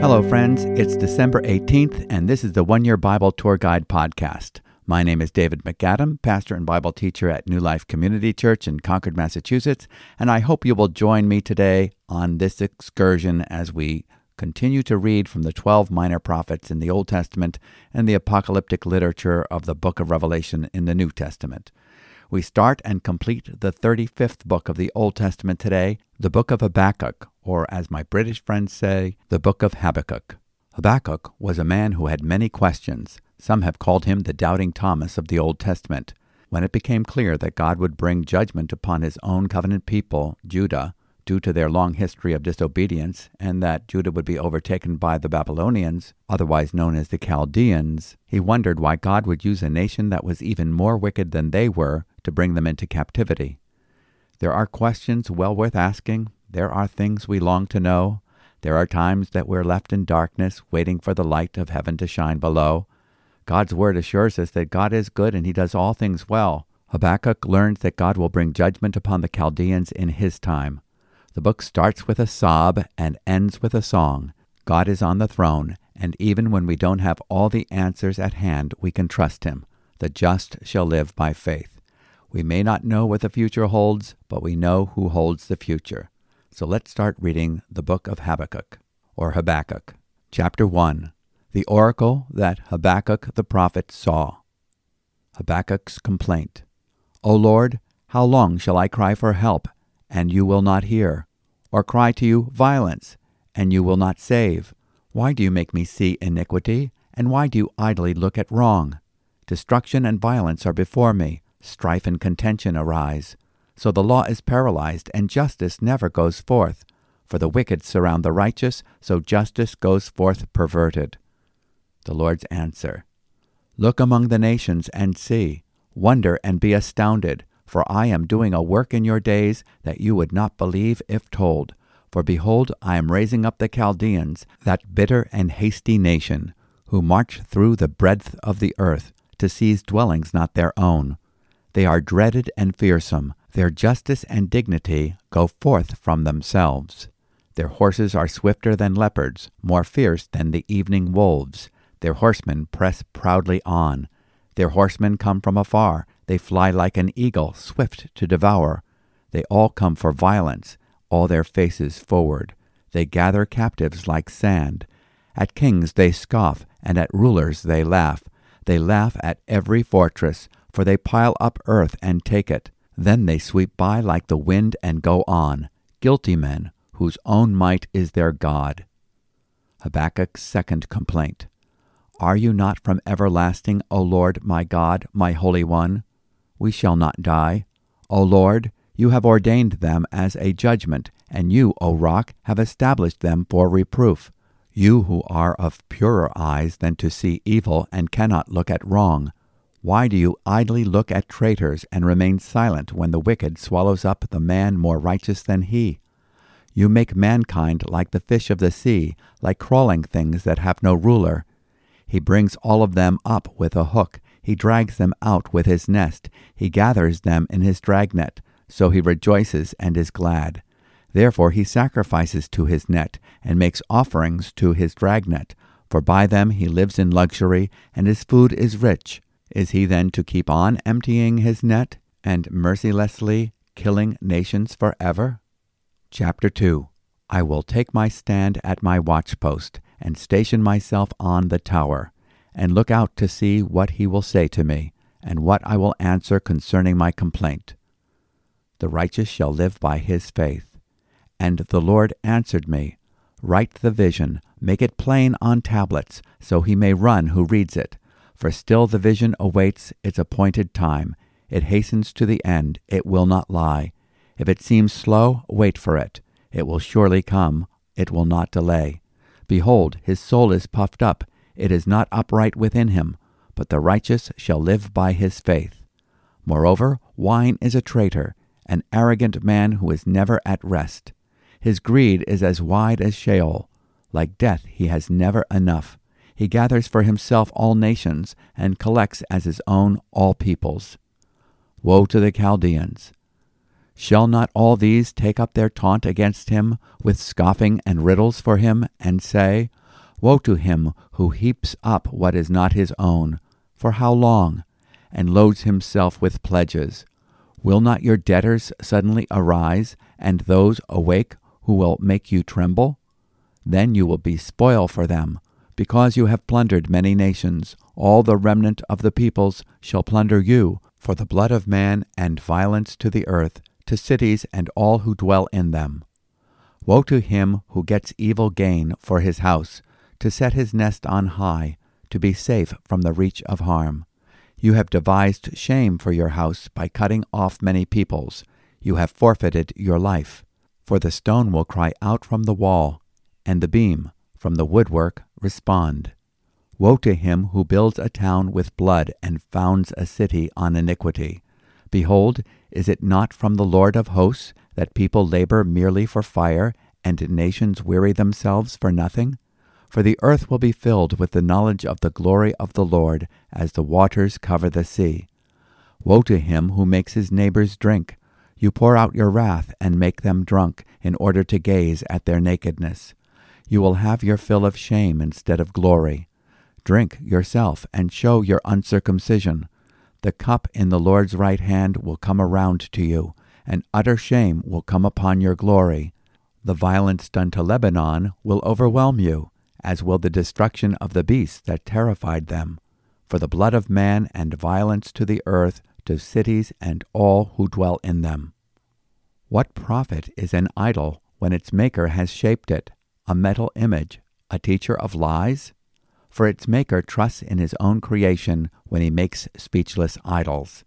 Hello, friends. It's December 18th, and this is the One Year Bible Tour Guide Podcast. My name is David MacAdam, pastor and Bible teacher at New Life Community Church in Concord, Massachusetts, and I hope you will join me today on this excursion as we continue to read from the 12 minor prophets in the Old Testament and the apocalyptic literature of the book of Revelation in the New Testament. We start and complete the 35th book of the Old Testament today, the book of Habakkuk, or as my British friends say, the book of Habakkuk. Habakkuk was a man who had many questions. Some have called him the doubting Thomas of the Old Testament. When it became clear that God would bring judgment upon his own covenant people, Judah, due to their long history of disobedience, and that Judah would be overtaken by the Babylonians, otherwise known as the Chaldeans, he wondered why God would use a nation that was even more wicked than they were to bring them into captivity. There are questions well worth asking, there are things we long to know. There are times that we're left in darkness, waiting for the light of heaven to shine below. God's word assures us that God is good and he does all things well. Habakkuk learns that God will bring judgment upon the Chaldeans in his time. The book starts with a sob and ends with a song. God is on the throne, and even when we don't have all the answers at hand, we can trust him. The just shall live by faith. We may not know what the future holds, but we know who holds the future. So let's start reading the book of Habakkuk, or Habakkuk. Chapter 1 The oracle that Habakkuk the prophet saw. Habakkuk's complaint. O Lord, how long shall I cry for help, and you will not hear? Or cry to you violence, and you will not save? Why do you make me see iniquity, and why do you idly look at wrong? Destruction and violence are before me, strife and contention arise. So the law is paralyzed, and justice never goes forth. For the wicked surround the righteous, so justice goes forth perverted. The Lord's answer Look among the nations and see, wonder and be astounded, for I am doing a work in your days that you would not believe if told. For behold, I am raising up the Chaldeans, that bitter and hasty nation, who march through the breadth of the earth, to seize dwellings not their own. They are dreaded and fearsome their justice and dignity go forth from themselves. Their horses are swifter than leopards, more fierce than the evening wolves. Their horsemen press proudly on. Their horsemen come from afar. They fly like an eagle, swift to devour. They all come for violence, all their faces forward. They gather captives like sand. At kings they scoff, and at rulers they laugh. They laugh at every fortress, for they pile up earth and take it. Then they sweep by like the wind and go on, guilty men whose own might is their God. Habakkuk's second complaint. Are you not from everlasting, O Lord my God, my Holy One? We shall not die. O Lord, you have ordained them as a judgment, and you, O rock, have established them for reproof. You who are of purer eyes than to see evil and cannot look at wrong, why do you idly look at traitors and remain silent when the wicked swallows up the man more righteous than he? You make mankind like the fish of the sea, like crawling things that have no ruler. He brings all of them up with a hook. He drags them out with his nest. He gathers them in his dragnet. So he rejoices and is glad. Therefore he sacrifices to his net, and makes offerings to his dragnet. For by them he lives in luxury, and his food is rich. Is he then to keep on emptying his net and mercilessly killing nations forever? Chapter 2 I will take my stand at my watchpost and station myself on the tower, and look out to see what he will say to me, and what I will answer concerning my complaint. The righteous shall live by his faith. And the Lord answered me, Write the vision, make it plain on tablets, so he may run who reads it. For still the vision awaits its appointed time. It hastens to the end, it will not lie. If it seems slow, wait for it. It will surely come, it will not delay. Behold, his soul is puffed up, it is not upright within him, but the righteous shall live by his faith. Moreover, wine is a traitor, an arrogant man who is never at rest. His greed is as wide as Sheol. Like death, he has never enough. He gathers for himself all nations, and collects as his own all peoples. Woe to the Chaldeans! Shall not all these take up their taunt against him, with scoffing and riddles for him, and say, Woe to him who heaps up what is not his own, for how long? And loads himself with pledges. Will not your debtors suddenly arise, and those awake who will make you tremble? Then you will be spoil for them, because you have plundered many nations. All the remnant of the peoples shall plunder you, for the blood of man and violence to the earth, to cities and all who dwell in them. Woe to him who gets evil gain for his house, to set his nest on high, to be safe from the reach of harm. You have devised shame for your house by cutting off many peoples. You have forfeited your life. For the stone will cry out from the wall, and the beam from the woodwork respond. Woe to him who builds a town with blood and founds a city on iniquity. Behold, is it not from the Lord of hosts that people labor merely for fire, and nations weary themselves for nothing? For the earth will be filled with the knowledge of the glory of the Lord as the waters cover the sea. Woe to him who makes his neighbors drink. You pour out your wrath and make them drunk in order to gaze at their nakedness. You will have your fill of shame instead of glory. Drink yourself and show your uncircumcision. The cup in the Lord's right hand will come around to you, and utter shame will come upon your glory. The violence done to Lebanon will overwhelm you as will the destruction of the beasts that terrified them. For the blood of man and violence to the earth, to cities and all who dwell in them. What profit is an idol when its maker has shaped it, a metal image, a teacher of lies? For its maker trusts in his own creation when he makes speechless idols.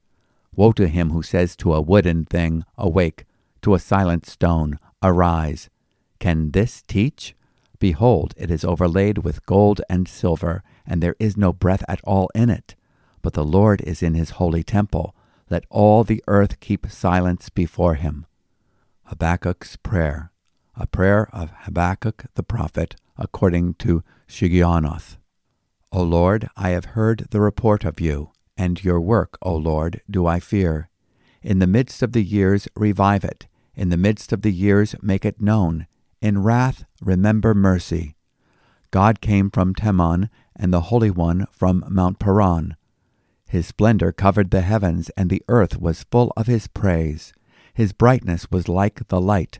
Woe to him who says to a wooden thing, Awake, to a silent stone, Arise. Can this teach? Behold, it is overlaid with gold and silver, and there is no breath at all in it. But the Lord is in his holy temple. Let all the earth keep silence before him. Habakkuk's Prayer, a prayer of Habakkuk the prophet, according to Shigionoth. O Lord, I have heard the report of you, and your work, O Lord, do I fear. In the midst of the years revive it, in the midst of the years make it known in wrath, remember mercy. God came from Teman, and the Holy One from Mount Paran. His splendor covered the heavens, and the earth was full of his praise. His brightness was like the light,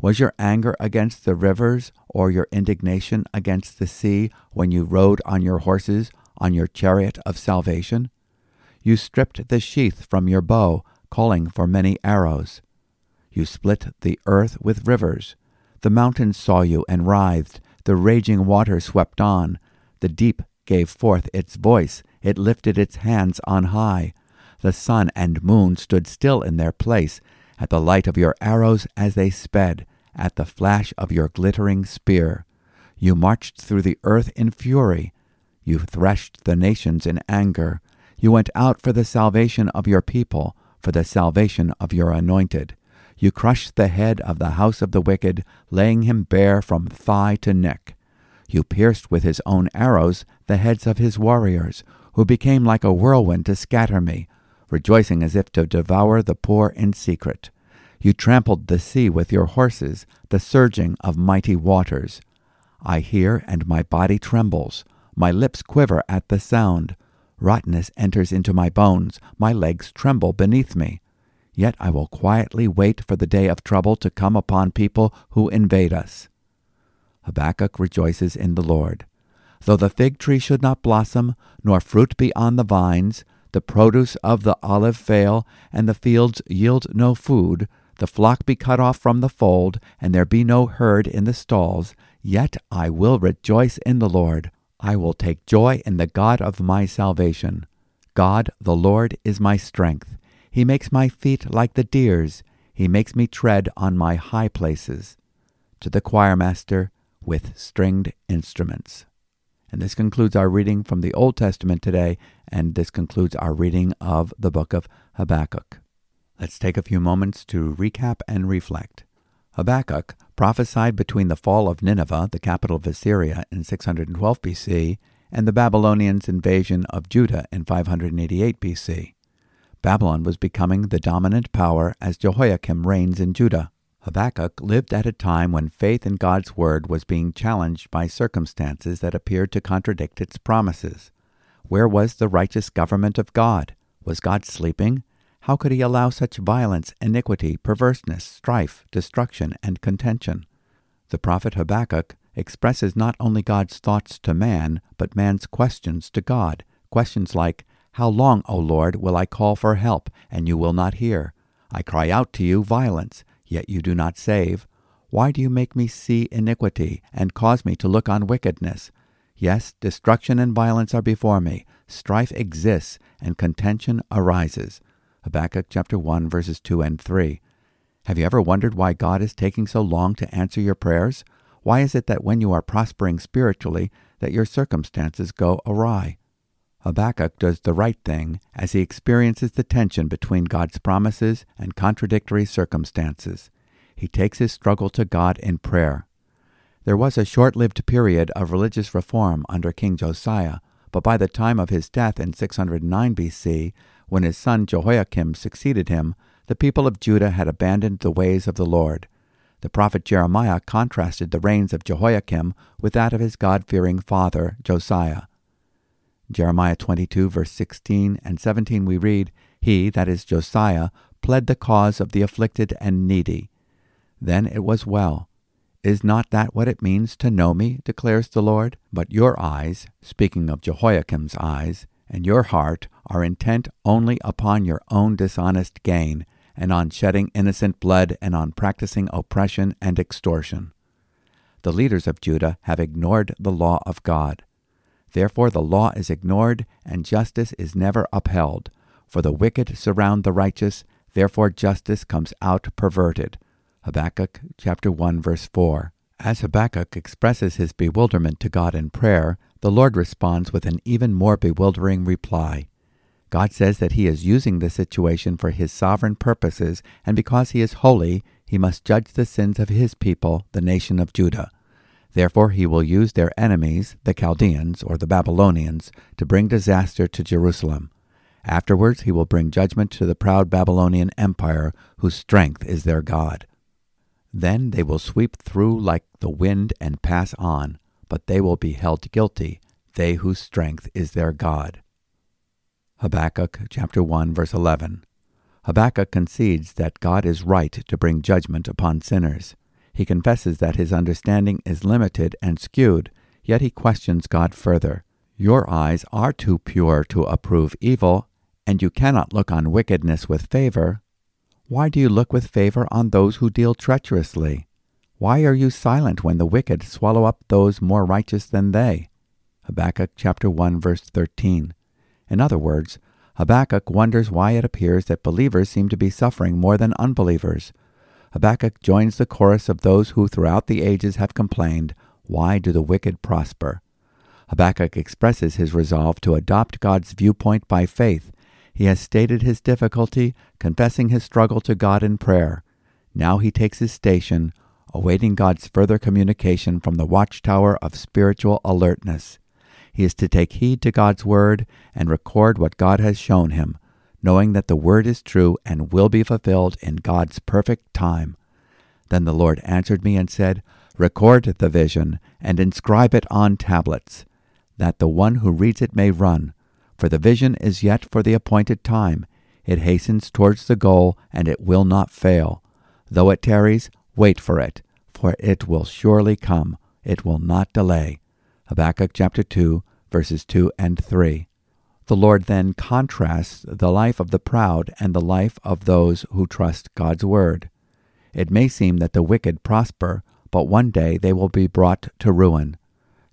Was your anger against the rivers, or your indignation against the sea, when you rode on your horses, on your chariot of salvation? You stripped the sheath from your bow, calling for many arrows. You split the earth with rivers. The mountains saw you and writhed. The raging water swept on. The deep gave forth its voice. It lifted its hands on high. The sun and moon stood still in their place at the light of your arrows as they sped, at the flash of your glittering spear. You marched through the earth in fury. You threshed the nations in anger. You went out for the salvation of your people, for the salvation of your anointed. You crushed the head of the house of the wicked, laying him bare from thigh to neck. You pierced with his own arrows the heads of his warriors, who became like a whirlwind to scatter me, rejoicing as if to devour the poor in secret. You trampled the sea with your horses, the surging of mighty waters. I hear, and my body trembles. My lips quiver at the sound. Rottenness enters into my bones. My legs tremble beneath me. Yet I will quietly wait for the day of trouble to come upon people who invade us. Habakkuk rejoices in the Lord. Though the fig tree should not blossom, nor fruit be on the vines, the produce of the olive fail, and the fields yield no food, the flock be cut off from the fold, and there be no herd in the stalls, yet I will rejoice in the Lord. I will take joy in the God of my salvation. God the Lord is my strength. He makes my feet like the deer's. He makes me tread on my high places. To the choirmaster with stringed instruments. And this concludes our reading from the Old Testament today, and this concludes our reading of the book of Habakkuk. Let's take a few moments to recap and reflect. Habakkuk prophesied between the fall of Nineveh, the capital of Assyria, in 612 BC, and the Babylonians' invasion of Judah in 588 BC. Babylon was becoming the dominant power as Jehoiakim reigns in Judah. Habakkuk lived at a time when faith in God's word was being challenged by circumstances that appeared to contradict its promises. Where was the righteous government of God? Was God sleeping? How could he allow such violence, iniquity, perverseness, strife, destruction, and contention? The prophet Habakkuk expresses not only God's thoughts to man, but man's questions to God. Questions like, How long, O Lord, will I call for help, and you will not hear? I cry out to you violence yet you do not save? Why do you make me see iniquity, and cause me to look on wickedness? Yes, destruction and violence are before me, strife exists, and contention arises. Habakkuk chapter 1 verses 2 and 3. Have you ever wondered why God is taking so long to answer your prayers? Why is it that when you are prospering spiritually, that your circumstances go awry? Habakkuk does the right thing as he experiences the tension between God's promises and contradictory circumstances. He takes his struggle to God in prayer. There was a short lived period of religious reform under King Josiah, but by the time of his death in 609 BC, when his son Jehoiakim succeeded him, the people of Judah had abandoned the ways of the Lord. The prophet Jeremiah contrasted the reigns of Jehoiakim with that of his God fearing father, Josiah. Jeremiah 22, verse 16 and 17, we read, He, that is Josiah, pled the cause of the afflicted and needy. Then it was well. Is not that what it means to know me, declares the Lord? But your eyes, speaking of Jehoiakim's eyes, and your heart are intent only upon your own dishonest gain, and on shedding innocent blood, and on practicing oppression and extortion. The leaders of Judah have ignored the law of God. Therefore the law is ignored, and justice is never upheld. For the wicked surround the righteous, therefore justice comes out perverted. Habakkuk chapter 1 verse 4. As Habakkuk expresses his bewilderment to God in prayer, the Lord responds with an even more bewildering reply. God says that he is using the situation for his sovereign purposes, and because he is holy, he must judge the sins of his people, the nation of Judah. Therefore he will use their enemies, the Chaldeans or the Babylonians, to bring disaster to Jerusalem. Afterwards he will bring judgment to the proud Babylonian empire, whose strength is their God. Then they will sweep through like the wind and pass on, but they will be held guilty, they whose strength is their God. Habakkuk chapter 1 verse 11. Habakkuk concedes that God is right to bring judgment upon sinners. He confesses that his understanding is limited and skewed, yet he questions God further. Your eyes are too pure to approve evil, and you cannot look on wickedness with favor. Why do you look with favor on those who deal treacherously? Why are you silent when the wicked swallow up those more righteous than they? Habakkuk chapter 1 verse 13. In other words, Habakkuk wonders why it appears that believers seem to be suffering more than unbelievers, Habakkuk joins the chorus of those who throughout the ages have complained, Why do the wicked prosper? Habakkuk expresses his resolve to adopt God's viewpoint by faith. He has stated his difficulty, confessing his struggle to God in prayer. Now he takes his station, awaiting God's further communication from the watchtower of spiritual alertness. He is to take heed to God's word and record what God has shown him, knowing that the word is true and will be fulfilled in God's perfect time. Then the Lord answered me and said, Record the vision and inscribe it on tablets, that the one who reads it may run. For the vision is yet for the appointed time. It hastens towards the goal, and it will not fail. Though it tarries, wait for it, for it will surely come. It will not delay. Habakkuk chapter 2, verses 2 and 3. The Lord then contrasts the life of the proud and the life of those who trust God's word. It may seem that the wicked prosper, but one day they will be brought to ruin.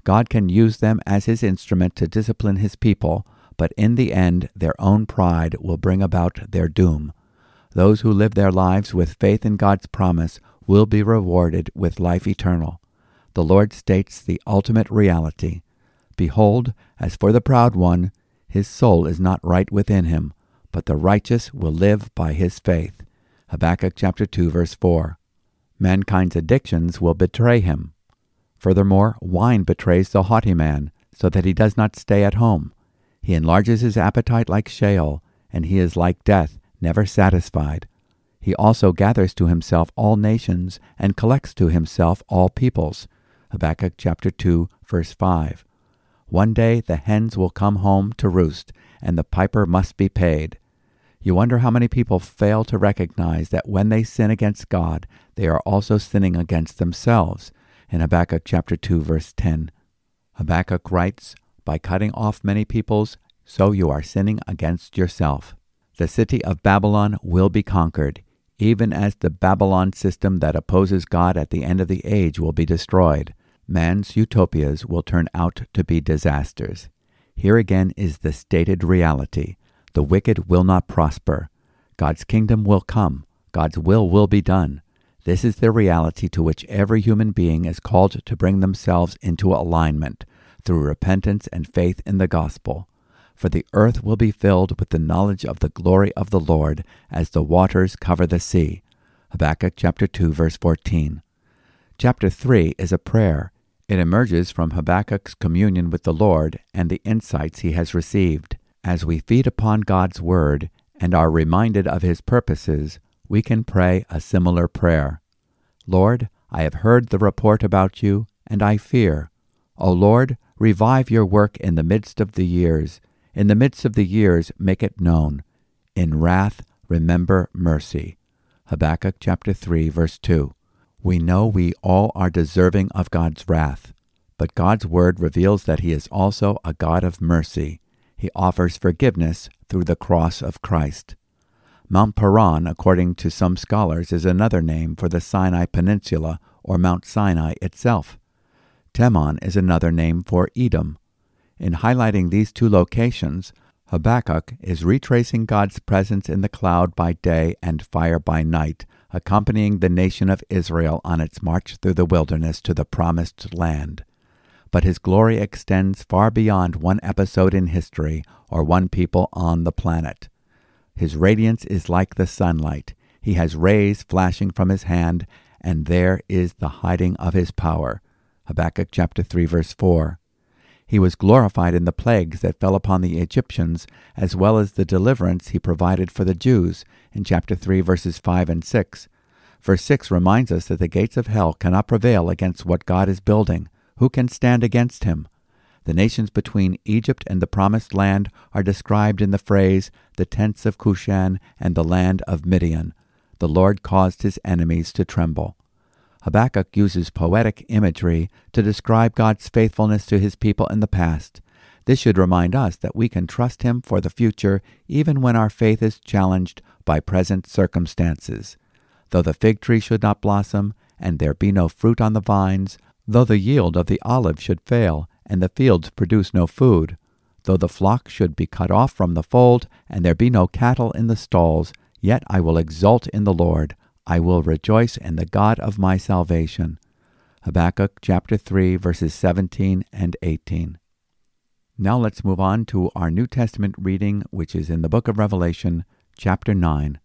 God can use them as his instrument to discipline his people, but in the end their own pride will bring about their doom. those who live their lives with faith in God's promise will be rewarded with life eternal. The Lord states the ultimate reality. Behold, as for the proud one, his soul is not right within him, but the righteous will live by his faith. Habakkuk chapter 2 verse 4. Mankind's addictions will betray him. Furthermore, wine betrays the haughty man, so that he does not stay at home. He enlarges his appetite like Sheol, and he is like death, never satisfied. He also gathers to himself all nations and collects to himself all peoples. Habakkuk chapter 2, verse 5. One day the hens will come home to roost, and the piper must be paid. You wonder how many people fail to recognize that when they sin against God, they are also sinning against themselves. In Habakkuk chapter 2, verse 10. Habakkuk writes, By cutting off many peoples, so you are sinning against yourself. The city of Babylon will be conquered, even as the Babylon system that opposes God at the end of the age will be destroyed. Man's utopias will turn out to be disasters. Here again is the stated reality. The wicked will not prosper. God's kingdom will come. God's will will be done. This is the reality to which every human being is called to bring themselves into alignment through repentance and faith in the gospel for the earth will be filled with the knowledge of the glory of the Lord as the waters cover the sea. Habakkuk chapter 2 verse 14. Chapter 3 is a prayer. It emerges from Habakkuk's communion with the Lord and the insights he has received. As we feed upon God's word and are reminded of his purposes, we can pray a similar prayer. Lord, I have heard the report about you, and I fear. O Lord, revive your work in the midst of the years. In the midst of the years, make it known. In wrath, remember mercy. Habakkuk chapter 3, verse 2. We know we all are deserving of God's wrath, but God's word reveals that He is also a God of mercy. He offers forgiveness through the cross of Christ. Mount Paran, according to some scholars, is another name for the Sinai Peninsula or Mount Sinai itself. Teman is another name for Edom. In highlighting these two locations, Habakkuk is retracing God's presence in the cloud by day and fire by night, accompanying the nation of Israel on its march through the wilderness to the promised land. But his glory extends far beyond one episode in history or one people on the planet. His radiance is like the sunlight. He has rays flashing from his hand, and there is the hiding of his power. Habakkuk chapter 3 verse 4. He was glorified in the plagues that fell upon the Egyptians, as well as the deliverance he provided for the Jews in chapter 3, verses 5 and 6. Verse 6 reminds us that the gates of hell cannot prevail against what God is building. Who can stand against him? The nations between Egypt and the Promised Land are described in the phrase, the tents of Cushan and the land of Midian. The Lord caused his enemies to tremble. Habakkuk uses poetic imagery to describe God's faithfulness to his people in the past. This should remind us that we can trust him for the future even when our faith is challenged by present circumstances. Though the fig tree should not blossom, and there be no fruit on the vines, though the yield of the olive should fail, and the fields produce no food, though the flock should be cut off from the fold, and there be no cattle in the stalls, yet I will exult in the Lord. I will rejoice in the God of my salvation. Habakkuk chapter 3, verses 17 and 18. Now let's move on to our New Testament reading, which is in the book of Revelation, chapter 9.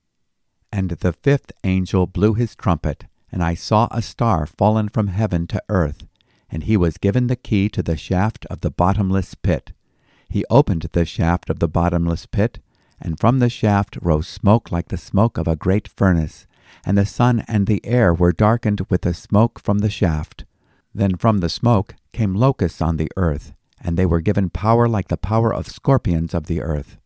And the fifth angel blew his trumpet, and I saw a star fallen from heaven to earth, and he was given the key to the shaft of the bottomless pit. He opened the shaft of the bottomless pit, and from the shaft rose smoke like the smoke of a great furnace and the sun and the air were darkened with the smoke from the shaft. Then from the smoke came locusts on the earth, and they were given power like the power of scorpions of the earth.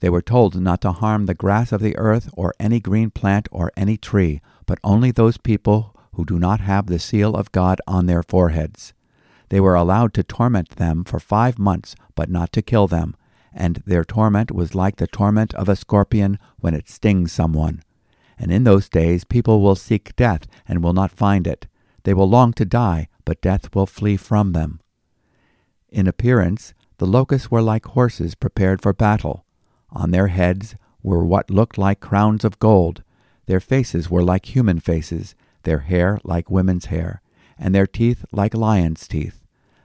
They were told not to harm the grass of the earth or any green plant or any tree, but only those people who do not have the seal of God on their foreheads. They were allowed to torment them for five months, but not to kill them, and their torment was like the torment of a scorpion when it stings someone. And in those days people will seek death and will not find it. They will long to die, but death will flee from them. In appearance, the locusts were like horses prepared for battle. On their heads were what looked like crowns of gold, Their faces were like human faces, their hair like women's hair, and their teeth like lions' teeth.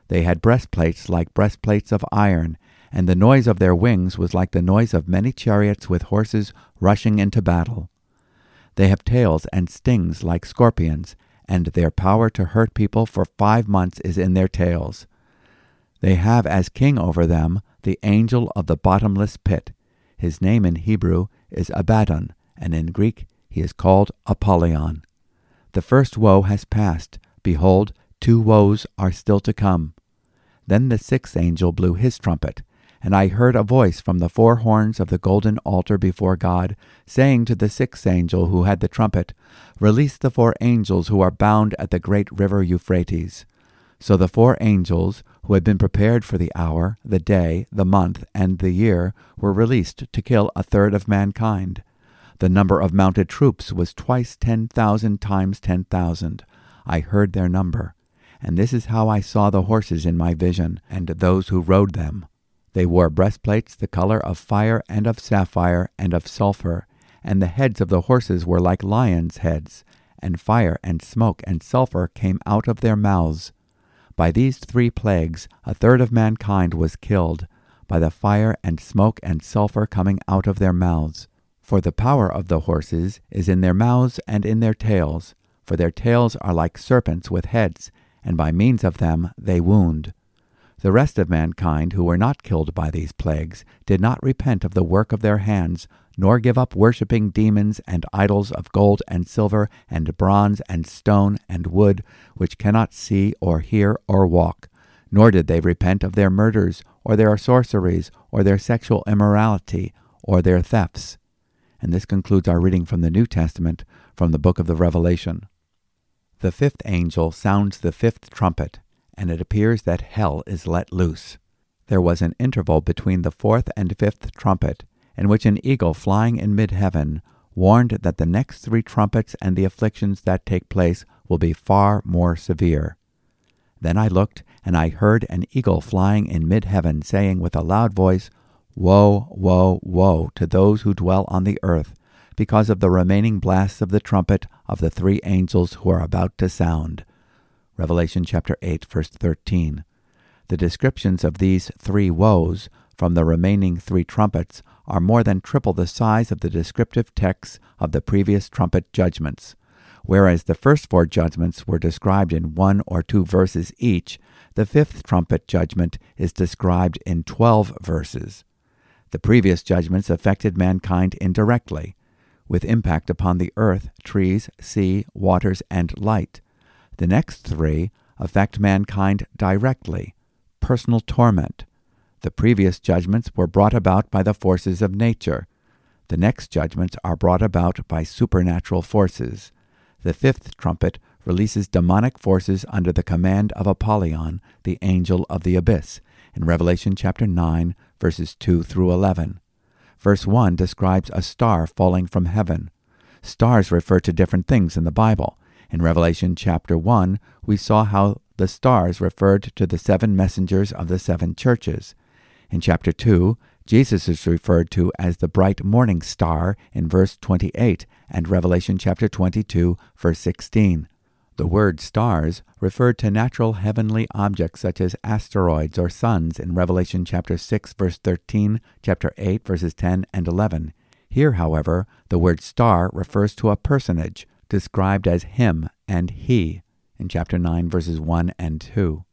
They had breastplates like breastplates of iron, and the noise of their wings was like the noise of many chariots with horses rushing into battle. They have tails and stings like scorpions, and their power to hurt people for five months is in their tails. They have as king over them the angel of the bottomless pit. His name in Hebrew is Abaddon, and in Greek he is called Apollyon. The first woe has passed. Behold, two woes are still to come. Then the sixth angel blew his trumpet, and I heard a voice from the four horns of the golden altar before God, saying to the sixth angel who had the trumpet, Release the four angels who are bound at the great river Euphrates. So the four angels, who had been prepared for the hour, the day, the month, and the year, were released to kill a third of mankind. The number of mounted troops was twice ten thousand times ten thousand. I heard their number. And this is how I saw the horses in my vision, and those who rode them. They wore breastplates the color of fire and of sapphire and of sulphur, and the heads of the horses were like lions' heads, and fire and smoke and sulphur came out of their mouths. By these three plagues a third of mankind was killed, by the fire and smoke and sulphur coming out of their mouths. For the power of the horses is in their mouths and in their tails, for their tails are like serpents with heads, and by means of them they wound. The rest of mankind who were not killed by these plagues did not repent of the work of their hands, nor give up worshipping demons and idols of gold and silver and bronze and stone and wood, which cannot see or hear or walk. Nor did they repent of their murders, or their sorceries, or their sexual immorality, or their thefts. And this concludes our reading from the New Testament, from the book of the Revelation. The fifth angel sounds the fifth trumpet and it appears that hell is let loose. There was an interval between the fourth and fifth trumpet, in which an eagle flying in mid heaven warned that the next three trumpets and the afflictions that take place will be far more severe. Then I looked, and I heard an eagle flying in mid heaven, saying with a loud voice, Woe, woe, woe to those who dwell on the earth, because of the remaining blasts of the trumpet of the three angels who are about to sound. Revelation chapter 8, verse 13. The descriptions of these three woes from the remaining three trumpets are more than triple the size of the descriptive texts of the previous trumpet judgments. Whereas the first four judgments were described in one or two verses each, the fifth trumpet judgment is described in twelve verses. The previous judgments affected mankind indirectly, with impact upon the earth, trees, sea, waters, and light. The next three affect mankind directly personal torment. The previous judgments were brought about by the forces of nature. The next judgments are brought about by supernatural forces. The fifth trumpet releases demonic forces under the command of Apollyon, the angel of the abyss, in Revelation chapter 9, verses 2 through 11. Verse 1 describes a star falling from heaven. Stars refer to different things in the Bible. In Revelation chapter 1, we saw how the stars referred to the seven messengers of the seven churches. In chapter 2, Jesus is referred to as the bright morning star in verse 28 and Revelation chapter 22, verse 16. The word stars referred to natural heavenly objects such as asteroids or suns in Revelation chapter 6, verse 13, chapter 8, verses 10 and 11. Here, however, the word star refers to a personage, described as him and he in chapter 9, verses 1 and 2.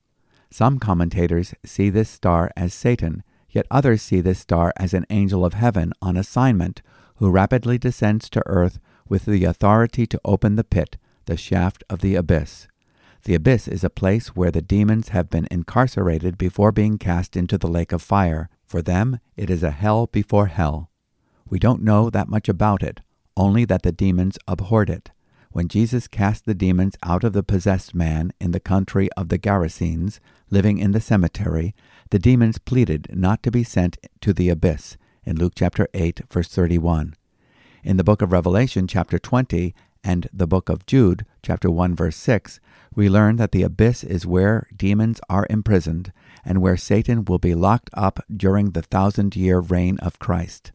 Some commentators see this star as Satan, yet others see this star as an angel of heaven on assignment who rapidly descends to earth with the authority to open the pit, the shaft of the abyss. The abyss is a place where the demons have been incarcerated before being cast into the lake of fire. For them, it is a hell before hell. We don't know that much about it, only that the demons abhorred it. When Jesus cast the demons out of the possessed man in the country of the Gerasenes, living in the cemetery, the demons pleaded not to be sent to the abyss in Luke chapter 8 verse 31. In the book of Revelation chapter 20 and the book of Jude chapter 1 verse 6, we learn that the abyss is where demons are imprisoned and where Satan will be locked up during the thousand year reign of Christ.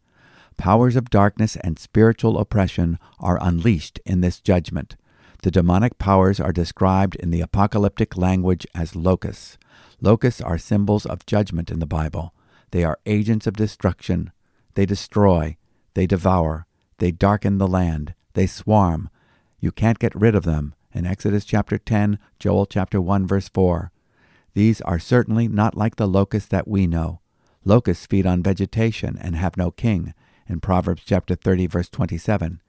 Powers of darkness and spiritual oppression are unleashed in this judgment. The demonic powers are described in the apocalyptic language as locusts. Locusts are symbols of judgment in the Bible. They are agents of destruction. They destroy. They devour. They darken the land. They swarm. You can't get rid of them. In Exodus chapter 10, Joel chapter 1, verse 4. These are certainly not like the locusts that we know. Locusts feed on vegetation and have no king. In Proverbs chapter 30, verse 27.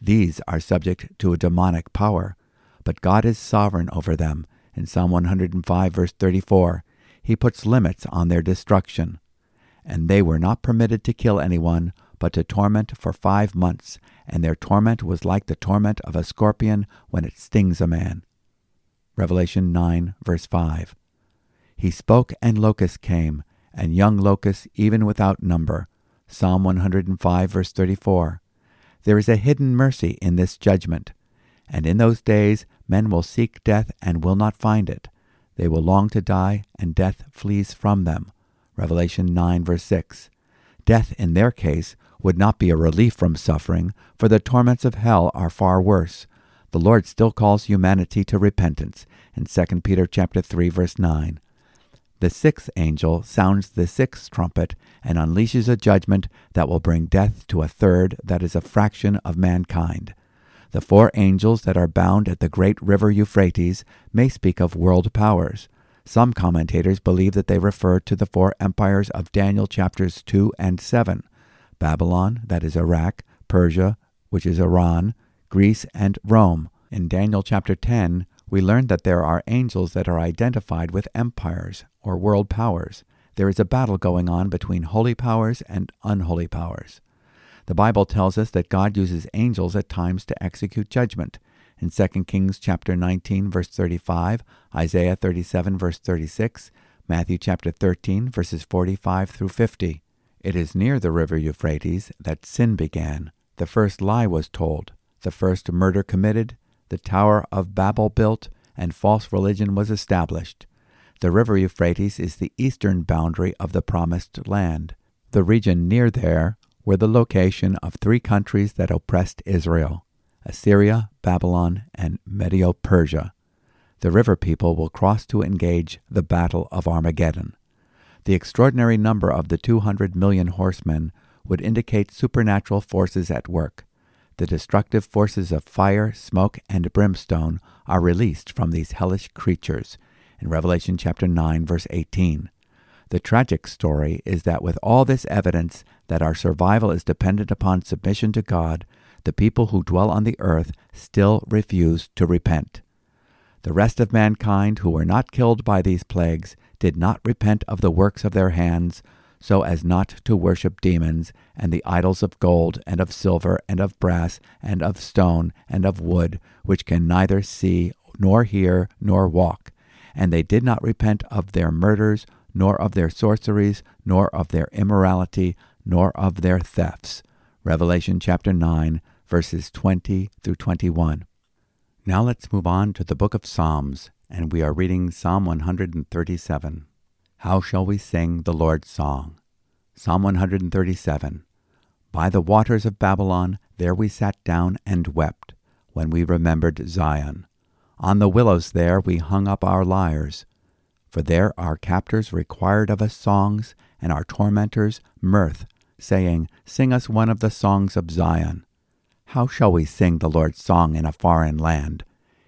These are subject to a demonic power, but God is sovereign over them. In Psalm 105, verse 34, He puts limits on their destruction. And they were not permitted to kill anyone, but to torment for five months, and their torment was like the torment of a scorpion when it stings a man. Revelation 9, verse 5. He spoke, and locusts came, and young locusts even without number. Psalm 105, verse 34. There is a hidden mercy in this judgment. And in those days men will seek death and will not find it. They will long to die, and death flees from them. Revelation 9, verse 6. Death, in their case, would not be a relief from suffering, for the torments of hell are far worse. The Lord still calls humanity to repentance in 2 Peter chapter 3 verse 9. The sixth angel sounds the sixth trumpet and unleashes a judgment that will bring death to a third that is a fraction of mankind. The four angels that are bound at the great river Euphrates may speak of world powers. Some commentators believe that they refer to the four empires of Daniel chapters 2 and 7. Babylon, that is Iraq, Persia, which is Iran, Greece, and Rome. In Daniel chapter 10, we learn that there are angels that are identified with empires or world powers. There is a battle going on between holy powers and unholy powers. The Bible tells us that God uses angels at times to execute judgment. In 2 Kings chapter 19 verse 35, Isaiah 37 verse 36, Matthew chapter 13 verses 45 through 50. It is near the river Euphrates that sin began. The first lie was told, the first murder committed, the Tower of Babel built, and false religion was established. The river Euphrates is the eastern boundary of the promised land. The region near there were the location of three countries that oppressed Israel Assyria, Babylon, and Medo Persia. The river people will cross to engage the Battle of Armageddon. The extraordinary number of the 200 million horsemen would indicate supernatural forces at work. The destructive forces of fire, smoke, and brimstone are released from these hellish creatures in Revelation chapter 9 verse 18. The tragic story is that with all this evidence that our survival is dependent upon submission to God, the people who dwell on the earth still refuse to repent. The rest of mankind who were not killed by these plagues did not repent of the works of their hands, so as not to worship demons and the idols of gold and of silver and of brass and of stone and of wood, which can neither see nor hear nor walk. And they did not repent of their murders, nor of their sorceries, nor of their immorality, nor of their thefts. Revelation chapter 9, verses 20 through 21. Now let's move on to the book of Psalms and we are reading Psalm 137. How shall we sing the Lord's song? Psalm 137. By the waters of Babylon, there we sat down and wept, when we remembered Zion. On the willows there we hung up our lyres. For there our captors required of us songs, and our tormentors mirth, saying, Sing us one of the songs of Zion. How shall we sing the Lord's song in a foreign land?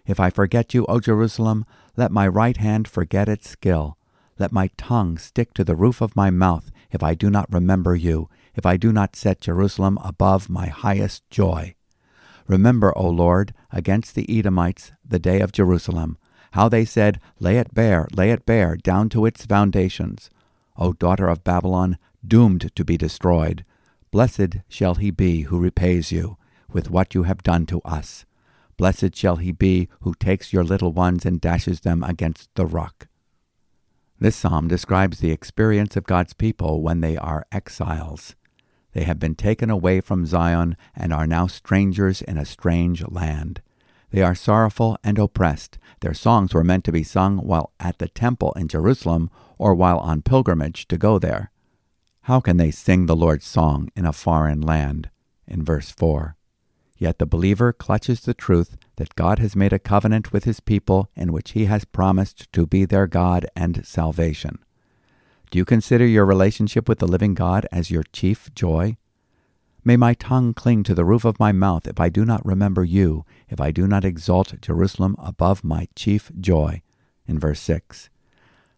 If I forget you, O Jerusalem, let my right hand forget its skill. Let my tongue stick to the roof of my mouth if I do not remember you, if I do not set Jerusalem above my highest joy. Remember, O Lord, against the Edomites the day of Jerusalem, how they said, Lay it bare, lay it bare, down to its foundations. O daughter of Babylon, doomed to be destroyed, blessed shall he be who repays you with what you have done to us. Blessed shall he be who takes your little ones and dashes them against the rock. This psalm describes the experience of God's people when they are exiles. They have been taken away from Zion and are now strangers in a strange land. They are sorrowful and oppressed. Their songs were meant to be sung while at the temple in Jerusalem or while on pilgrimage to go there. How can they sing the Lord's song in a foreign land? In verse 4. Yet the believer clutches the truth that God has made a covenant with his people in which he has promised to be their God and salvation. Do you consider your relationship with the living God as your chief joy? May my tongue cling to the roof of my mouth if I do not remember you, if I do not exalt Jerusalem above my chief joy. In verse 6.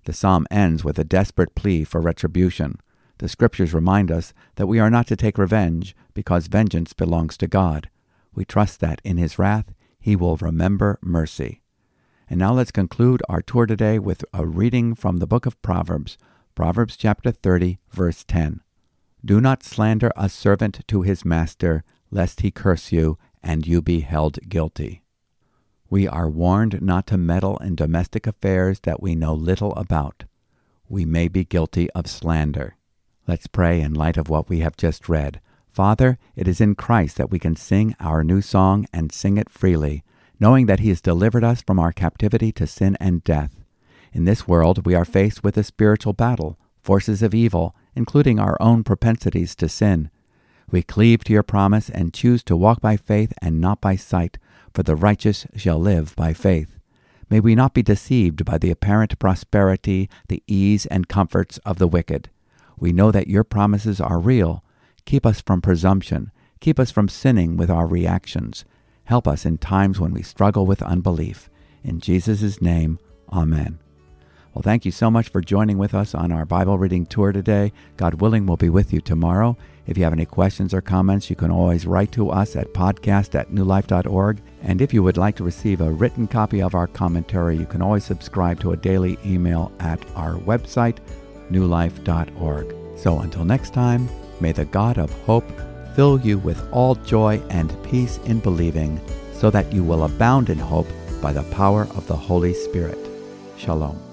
The psalm ends with a desperate plea for retribution. The scriptures remind us that we are not to take revenge because vengeance belongs to God. We trust that in his wrath he will remember mercy. And now let's conclude our tour today with a reading from the book of Proverbs, Proverbs chapter 30, verse 10. Do not slander a servant to his master, lest he curse you and you be held guilty. We are warned not to meddle in domestic affairs that we know little about. We may be guilty of slander. Let's pray in light of what we have just read. Father, it is in Christ that we can sing our new song and sing it freely, knowing that He has delivered us from our captivity to sin and death. In this world, we are faced with a spiritual battle, forces of evil, including our own propensities to sin. We cleave to your promise and choose to walk by faith and not by sight, for the righteous shall live by faith. May we not be deceived by the apparent prosperity, the ease, and comforts of the wicked. We know that your promises are real. Keep us from presumption. Keep us from sinning with our reactions. Help us in times when we struggle with unbelief. In Jesus' name, Amen. Well, thank you so much for joining with us on our Bible reading tour today. God willing, we'll be with you tomorrow. If you have any questions or comments, you can always write to us at podcast at newlife.org. And if you would like to receive a written copy of our commentary, you can always subscribe to a daily email at our website, newlife.org. So until next time, may the God of hope fill you with all joy and peace in believing, so that you will abound in hope by the power of the Holy Spirit. Shalom.